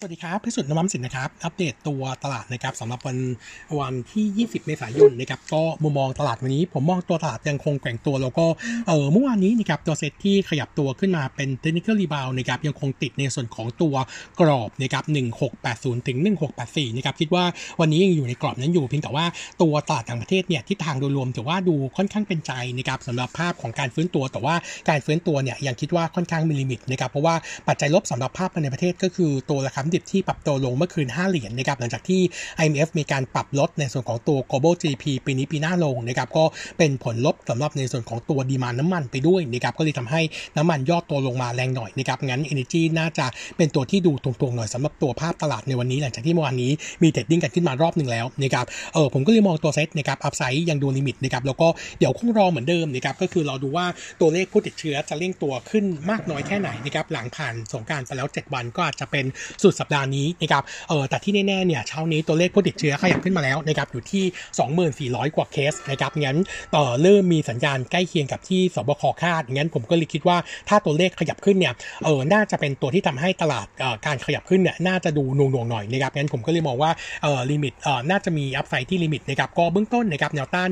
สวัสดีครับ พิสุทธิ์น้ำมันสินนะครับ อัปเดตตัวตลาดนะครับสำหรับวันวันที่ 20 เมษายนนะครับ ก็มุมมองตลาดวันนี้ ผมมองตัวตลาดยังคงแกว่งตัว แล้วก็เออเมื่อวานนี้นะครับตัวเซตที่ขยับตัวขึ้นมาเป็น technical rebound นะครับยังคงติดในส่วนของตัวกรอบนะครับ 1680 ถึง 1684 นะครับ คิดว่าวันนี้ยังอยู่ในกรอบนั้นอยู่เพียงแต่ว่าตัวตลาดต่างประเทศเนี่ยทิศทางโดยรวมถือว่าดูค่อนข้างเป็นใจนะครับสำหรับภาพของการฟื้นตัว แต่ว่าการฟื้นตัวเนี่ยยังคิดว่าค่อนข้างมีลิมิตนะครับเพราะว่าปัจจัยลบสำหรับภาพภายในประเทศก็คือตัวราคาดิบที่ปรับตัวลงเมื่อคืน 5 เหรียญนะครับหลังจากที่ IMF มีการปรับลดในส่วนของตัว global GDP ปีนี้ปีหน้าลงนะครับก็เป็นผลลบสำหรับในส่วนของตัว demand น้ำมันไปด้วยนะครับก็เลยทำให้น้ำมันย่อตัวลงมาแรงหน่อยนะครับงั้น Energy น่าจะเป็นตัวที่ดูตรงๆหน่อยสำหรับตัวภาพตลาดในวันนี้หลังจากที่เมื่อวานนี้มี trading กันขึ้นมารอบหนึ่งแล้วนะครับเออผมก็เลยมองตัวเซตนะครับ upside ยังดู limit นะครับแล้วก็เดี๋ยวคงรอเหมือนเดิมนะครับก็คือเราดูว่าตัวเลขผู้ติดเชื้อจะเร่งตัวขึ้นมากน้อยแค่ไหนนะครับหลังผ่านสงกรานต์ไปแล้ว 7 วันก็อาจจะเป็นสุดสัปดาห์นี้นะครับเออแต่ที่แน่ๆเนี่ยเช้านี้ตัวเลขผู้ติดเชื้อขยับขึ้นมาแล้วนะครับอยู่ที่ 2400 กว่าเคสนะครับงั้นก็เริ่มมีสัญญาณใกล้เคียงกับที่ศบคคาดงั้นผมก็เลยคิดว่าถ้าตัวเลขขยับขึ้นเนี่ยเออน่าจะเป็นตัวที่ทำให้ตลาดการขยับขึ้นเนี่ยน่าจะดูหน่วงๆหน่อยนะครับงั้นผมก็เลยมองว่าเออ limit เออน่าจะมี upside ที่ limit นะครับก็เบื้องต้นนะครับแนวต้าน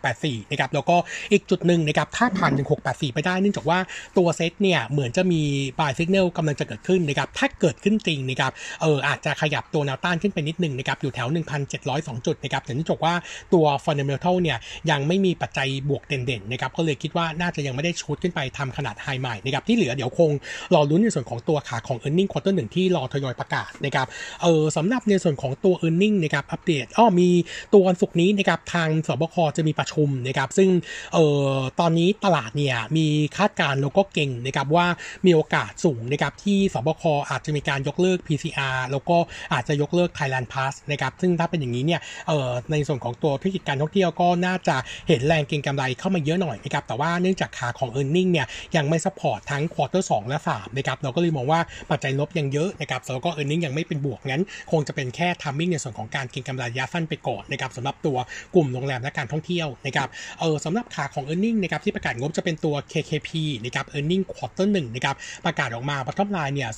1684นะครับแล้วก็อีกจุดหนึ่งนะครับถ้าผ่าน 1684 ไปได้เนื่องจากว่าตัวเซตเนี่ยเหมือนจะมีบายสัญญาณกำลังจะเกิดขึ้นนะครับถ้าเกิดขึ้นจริงนะครับเอออาจจะขยับตัวแนวต้านขึ้นไปนิดหนึ่งนะครับอยู่แถว 1,702 จุดนะครับแต่นื่จากว่าตัว fundamental เนี่ยยังไม่มีปัจจัยบวกเด่นๆนะครับก็เลยคิดว่าน่าจะยังไม่ได้ชูดขึ้นไปทำขนาดไฮใหม่นะครับที่เหลือเดี๋ยวคงรอลุ้นในส่วนของตัวขาของ e a r n i n g quarter หนึ่งที่รอทยอยประกาศนะครับเออสำหรับในส่วนของตัว e a r n i n g นะครับอัปเดตอ้อมีตัววันศุกร์นี้นะครับทางศบคจะมีประชุมนะครับซึ่งเออตอนนี้ตลาดเนี่ยมีคาดการณ์แล้วก็เก็งนะครับว่ามีโอกาสสูงนะครับที่ศบคอาจจะมีการยกเลิก PCR แล้วก็อาจจะยกเลิก Thailand Pass นะครับซึ่งถ้าเป็นอย่างนี้เนี่ยเออในส่วนของตัวธุรกิจการท่องเที่ยวก็น่าจะเห็นแรงเก็งกำไรเข้ามาเยอะหน่อยนะครับแต่ว่าเนื่องจากขาของ e a r n i n g เนี่ยยังไม่ support ทั้ง quarter 2 และ3นะครับเราก็เลยมองว่าปัจจัยลบยังเยอะนะครับแล้วก็ e a r n i n g ยังไม่เป็นบวกงั้น คงจะเป็นแค่ทัมมิ่งในส่วนของการเก็งกำไรระยะสั้นไปก่อนนะครับสำหรับตัวกลุ่มโรงแรมและการท่องเที่ยวนะครับเออสำหรับขาของ e a r n i n g นะครับที่ประกาศงบจะเป็นตัว KKP นะครับ e a r n i n g quarter 1นะครับประกาศออกมา bottom line เนี่ย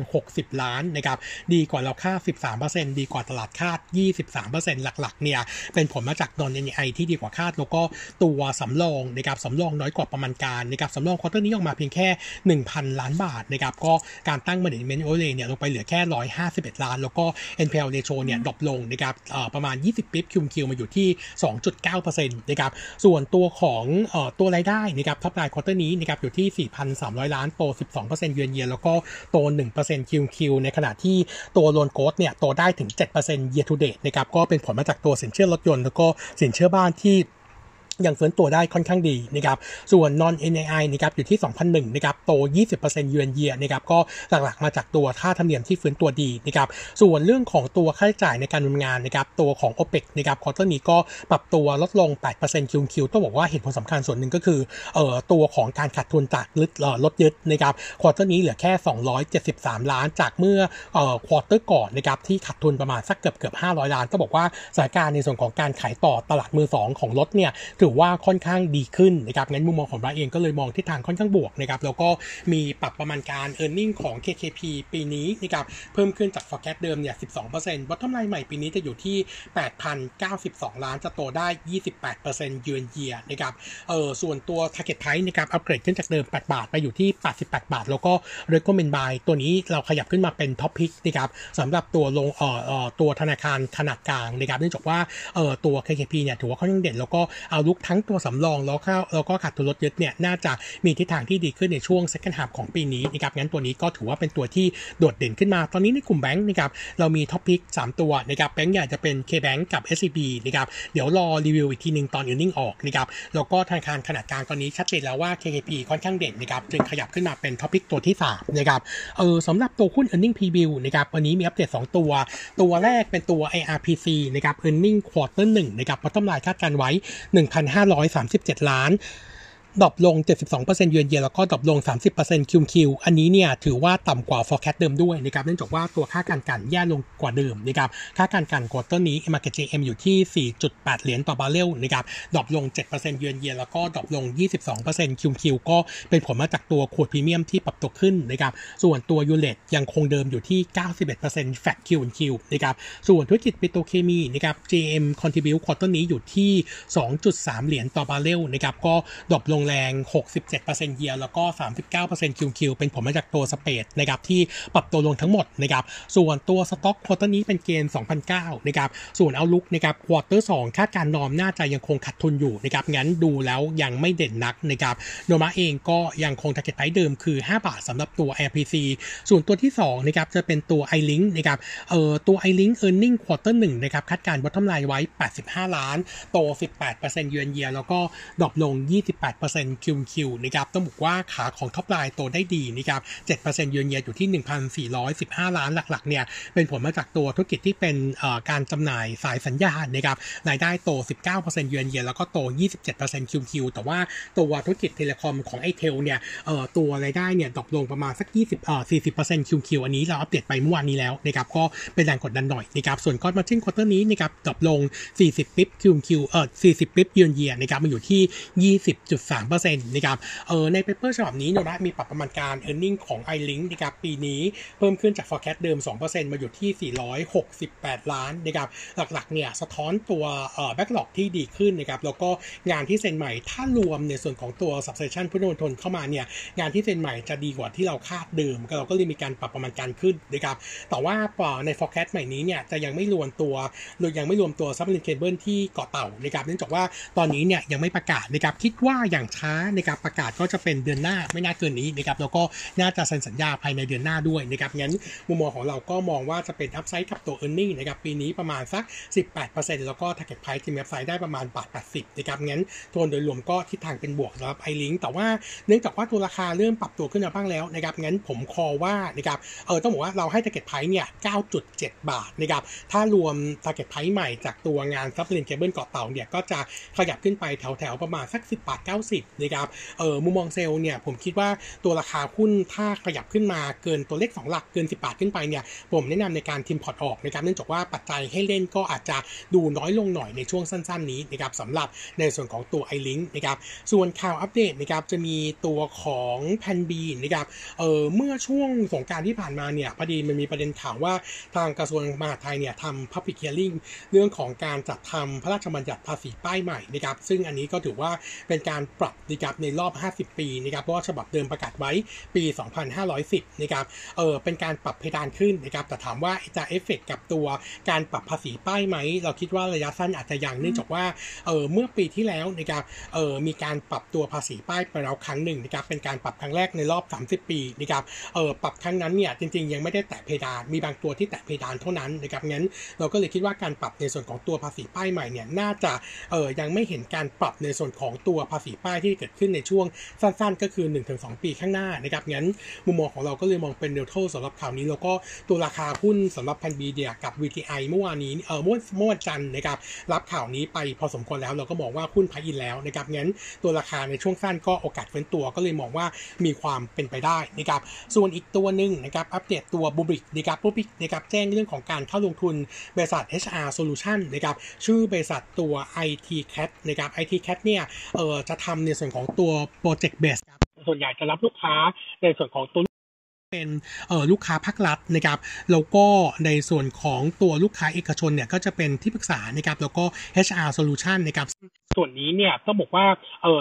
2,060 ล้านนะครับดีกว่าเราคาด 13%ดีกว่าตลาดคาด 23%หลักๆเนี่ยเป็นผลมาจากนอน NI ที่ดีกว่าคาด แล้วก็ตัวสำรองนะครับสำรองน้อยกว่าประมาณการนะครับสำรอง quarter นี้ออกมาเพียงแค่ 1,000 ล้านบาทนะครับก็การตั้ง management overlay เนี่ยลงไปเหลือแค่ 151 ล้าน แล้วก็ NPL ratio เนี่ย drop ลงนะครับประมาณ 20 bip QoQ มาอยู่ที่ 2.9%นะครับส่วนตัวของตัวรายได้นะครับ top line quarter นี้นะครับอยู่ที่ 4,300 ล้านโต 12%เยือนเยียแล้วก็โต 1% QoQ ในขณะที่ตัว loan growth เนี่ยโตได้ถึง7% year to date นะครับก็เป็นผลมาจากตัวสินเชื่อรถยนต์ แล้วก็สินเชื่อบ้านที่ ยังฟื้นตัวได้ค่อนข้างดีนะครับส่วน Non-NII นะครับอยู่ที่ 2,001นะครับโต 20%เยือนเยียนะครับก็หลักๆมาจากตัวค่าธรรมเนียมที่ฟื้นตัวดีนะครับส่วนเรื่องของตัวค่าใช้จ่ายในการดำเนินงานนะครับตัวของ OPEX นะครับ quarter นี้ก็ปรับตัวลดลง 8% QoQ ต้องบอกว่าเหตุผลสำคัญส่วนหนึ่งก็คือเอ่อตัวของการขาดทุนจากรถรถยึดนะครับ quarter นี้เหลือแค่ 273 ล้านจากเมื่อเอ่อ quarter ก่อนนะครับที่ขาดทุนประมาณสักเกือบเกือบ500 ล้าน ก็บอกว่าสถานการณ์ในส่วนของการขายต่อตลาดมือ 2 ของรถเนี่ยถือว่าค่อนข้างดีขึ้นนะครับงั้นมุมมองของเราเองก็เลยมองที่ทางค่อนข้างบวกนะครับแล้วก็มีปรับประมาณการ e a r n i n g ของ KKP ปีนี้นะครับเพิ่มขึ้นจาก forecast เดิมเนี่ย 12% bottom line ใหม่ปีนี้จะอยู่ที่ 8,092 ล้านจะโตได้ 28%ยือนเยียนะครับเออส่วนตัว target price นะครับอัปเกรดขึ้นจากเดิม 8 บาท ไปอยู่ที่ 88 บาท แล้วก็ recommend buy ตัวนี้เราขยับขึ้นมาเป็น top pick นะครับสำหรับตัวลงเอ่อเอ่อตัวธนาคารขนาดกลางนะครับเนื่องจากว่าเอ่อตัว KKP เนี่ยถือว่าค่อนข้างเด่นแล้วก็ outlook ทั้งตัวสำรองแล้วก็แล้วก็ขาดทุนรถยึดเนี่ยน่าจะมีทิศทางที่ดีขึ้นในช่วง second half ของปีนี้นะครับงั้นตัวนี้ก็ถือว่าเป็นตัวที่โดดเด่นขึ้นมา ตอนนี้ในกลุ่มแบงค์นะครับเรามี top pick 3ตัวนะครับแบงค์ใหญ่จะเป็น K-Bank กับ SCB นะครับเดี๋ยวรอรีวิวอีกทีหนึ่งตอน earning ออกนะครับแล้วก็ธนาคารขนาดกลางตอนนี้ชัดเจนแล้วว่า KKP ค่อนข้างเด่นนะครับจึงขยับขึ้นมาเป็น top pick ตัวที่3นะครับเออสำหรับตัวหุ้น earning preview นะครับวันนี้มีอัปเดต 2 ตัว ตัวแรกเป็นตัว IRPC นะครับ earning quarter 1นะครับ bottom line คาดการณ์ไว้1,537 ล้าน drop ลง 72%เยือนเยียแล้วก็ drop ลง 30% QoQ อันนี้เนี่ยถือว่าต่ำกว่า forecast เดิมด้วยนะครับเนื่องจากว่าตัวค่าการกลั่นแย่ลงกว่าเดิมนะครับค่าการกลั่น quarter นี้ Market GIM อยู่ที่ 4.8 เหรียญต่อบาร์เรลนะครับ drop ลง 7%เยือนเยียแล้วก็ drop ลง 22% QoQ ก็เป็นผลมาจากตัว crude premium ที่ปรับตัวขึ้นนะครับส่วนตัว U-rate ยังคงเดิมอยู่ที่ 91% flat QoQ นะครับส่วนธุรกิจปิโตรเคมีนะครับ JM contribute ควอเตอร์นี้อยู่ที่ 2.3 เหรียญต่อบาร์เรลนะครับก็ drop ลงแรง 67% year แล้วก็ 39% QoQ เป็นผลมาจากตัว spread นะครับที่ปรับตัวลงทั้งหมดนะครับส่วนตัว stock quarter นี้เป็น gain 2009นะครับส่วน outlook นะครับ quarter 2คาดการณ์ norm น่าจะยังคงขาดทุนอยู่นะครับงั้นดูแล้วยังไม่เด่นนักนะครับโนมูระเองก็ยังคง target price เดิมคือ 5 บาทสำหรับตัว RPC ส่วนตัวที่2นะครับจะเป็นตัว iLink นะครับเอ่อตัว iLink earning quarter 1นะครับคาดการ bottom line ไว้ 85 ล้าน โต 18%เยือนเยียแล้วก็ drop ลง 28% QoQ นะครับต้องบอกว่าขาของ top line โตได้ดีนะครับ7%เยือนเยียอยู่ที่ 1,415 ล้านหลักๆเนี่ยเป็นผลมาจากตัวธุรกิจที่เป็นการจำหน่ายสายสัญญาณนะครับรายได้โต 19%เยือนเยียแล้วก็โต 27% QoQ แต่ว่าตัวธุรกิจ telecom ของ ITEL เนี่ยตัวรายได้เนี่ย drop ลงประมาณสัก 20เอ่อ40% QoQ อันนี้เราอัปเดตไปเมื่อวานนี้แล้วนะครับก็เป็นแรงกดดันหน่อยนะครับส่วน gross margin quarter นี้นะครับ drop ลง 40 bip QoQ เอ่อ40 bip year on year นะครับมาอยู่ที่ 20.3นะครับเออใน paper ฉบับนี้โนมูระมีปรับประมาณการ e a r n i n g ของ iLink นะครับปีนี้เพิ่มขึ้นจาก forecast เดิม 2%มาอยู่ที่ 468 ล้านนะครับหลักๆเนี่ยสะท้อนตัวเอ่อ backlog ที่ดีขึ้นนะครับแล้วก็งานที่เซ็นใหม่ถ้ารวมในส่วนของตัว substation พุทธมณฑลเข้ามาเนี่ยงานที่เซ็นใหม่จะดีกว่าที่เราคาดเดิมเราก็เลยมีการปรับประมาณการขึ้นนะครับแต่ว่าใน forecast ใหม่นี้เนี่ยจะยังไม่รวมตัวหรือยังไม่รวมตัว submarine cable ที่เกาะเต่านะครับเนื่องจากว่าตอนนี้เนี่ยยังไม่ประกาศนะครับคิดว่าอย่างช้าในการประกาศก็จะเป็นเดือนหน้าไม่น่าเกินนี้นะครับแล้วก็น่าจะเซ็นสัญญาภายในเดือนหน้าด้วยนะครับงั้นมุมมองของเราก็มองว่าจะเป็น upside กับตัว e a r n i n g นะครับปีนี้ประมาณสัก 18%แล้วก็ target price ที่มี upside ได้ประมาณบาท80นะครับงั้นทวนโดยรวมก็ทิศทางเป็นบวกสำหรับ iLink แต่ว่าเนื่องจากว่าตัวราคาเริ่มปรับตัวขึ้นมาบ้างแล้วนะครับงั้นผมคอว่านะครับเออต้องบอกว่าเราให้ target price เนี่ย 9.7 บาทนะครับถ้ารวม target price ใหม่จากตัวงานซับเ a นเคเบิลเกาะเต่าเนี่ยก็จะขยับขึ้นไปแถวๆประมาณสัก 10บาท90นะครับเออมุมมองเซลล์เนี่ยผมคิดว่าตัวราคาหุ้นถ้าขยับขึ้นมาเกินตัวเลข 2 หลักเกิน 10 บาทขึ้นไปเนี่ยผมแนะนำในการ trim port ออกนะครับเนื่องจากว่าปัจจัยให้เล่นก็อาจจะดูน้อยลงหน่อยในช่วงสั้น ๆ นี้นะครับสำหรับในส่วนของตัว i l i n k นะครับส่วนข่าวอัปเดตนะครับจะมีตัวของ Plan B นะครับเออเมื่อช่วงสงกรานต์ที่ผ่านมาเนี่ยพอดีมันมีประเด็นข่าวว่าทางกระทรวงมหาดไทยเนี่ยทำ public hearing เรื่องของการจัดทำพระราชบัญญัติภาษีป้ายใหม่นะครับซึ่งอันนี้ก็ถือว่าเป็นการปรับนะครับในรอบ 50 ปีนะครับเพราะว่าฉบับเดิมประกาศไว้ปี 2510นะครับเออเป็นการปรับเพดานขึ้นนะครับแต่ถามว่าจะเอฟเฟกกับตัวการปรับภาษีป้ายไหม เราคิดว่าระยะสั้นอาจจะยังเนื่องจากว่าเออเมื่อปีที่แล้วนะครับเออมีการปรับตัวภาษีป้ายไปแล้วครั้งหนึ่งนะครับเป็นการปรับครั้งแรกในรอบ 30 ปีนะครับเออปรับครั้งนั้นเนี่ยจริง ๆ ยังไม่ได้แตะเพดานมีบางตัวที่แตะเพดานเท่านั้นนะครับงั้นเราก็เลยคิดว่าการปรับในส่วนของตัวภาษีป้ายใหม่เนี่ยน่าจะเออยังไม่เห็นการปรับในส่วนของตัวภาษีป้ายที่เกิดขึ้นในช่วงสั้นๆ ก็คือ 1-2 ปีข้างหน้านะครับงั้นมุมมองของเราก็เลยมองเป็นเนวโทรสำหรับข่าวนี้ แล้วก็ตัวราคาหุ้นสำหรับพันบีเดียกับ VTI เมื่อวานนี้เออเมื่อเมื่อวันจันทร์นะครับรับข่าวนี้ไปพอสมควรแล้วเราก็มองว่าหุ้นพายอินแล้วนะครับงั้นตัวราคาในช่วงสั้นก็โอกาสเฟ้นตัวก็เลยมองว่ามีความเป็นไปได้นะครับส่วนอีกตัวหนึ่งนะครับอัปเดตตัวบูบิกนะครับบูบิกนะครับแจ้งเรื่องของการเข้าลงทุนบริษัท HR Solution นะครับชื่อบริษัทตัว IT Cat นะครับ IT Cat เนี่ยเออจะทำในส่วนของตัว Project Base ครับส่วนใหญ่จะรับลูกค้าในส่วนของตัวเป็นเออลูกค้าภาครัฐนะครับแล้วก็ในส่วนของตัวลูกค้าเอกชนเนี่ยก็จะเป็นที่ปรึกษานะครับแล้วก็ HR Solution นะครับส่วนนี้เนี่ยต้องบอกว่าเออ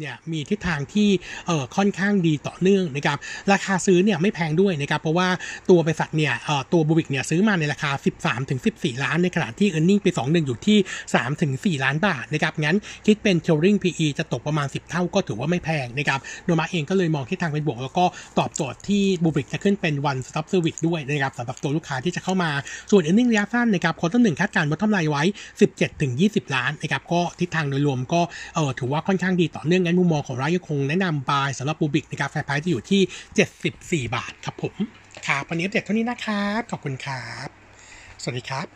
เนี่ยมีทิศทางที่เอ่อค่อนข้างดีต่อเนื่องนะครับราคาซื้อเนี่ยไม่แพงด้วยนะครับเพราะว่าตัวบริษัทเนี่ยเอ่อตัว Bluebik เนี่ยซื้อมาในราคา 13ถึง14 ล้านในขณะที่ e a r n i n g ปี 21 อยู่ที่3ถึง4ล้านบาทนะครับงั้นคิดเป็น trailing PE จะตกประมาณ 10 เท่าก็ถือว่าไม่แพงนะครับโนมูระเองก็เลยมองทิศทางเป็นบวก แล้วก็ตอบโจทย์ที่ Bluebik จะขึ้นเป็น one stop service ด้วยนะครับสำหรับตัวลูกค้าที่จะเข้ามาส่วน e a r n i n g ระยะสั้นนะครับ quarter หนึ่งคาดการณ์ว่ากำไรไว้ 17ถึง20 ล้านนะครับก็ทิศทางโดยรวมก็เออถือว่าค่อนข้างดีต่อเนื่องงั้นมุมมองของเรายังคงแนะนำ buy สำหรับ Bluebik นะครับ fair price จะอยู่ที่ 74 บาทครับผมครับวันนี้เด็ดเท่านี้นะครับ ขอบคุณครับ สวัสดีครับ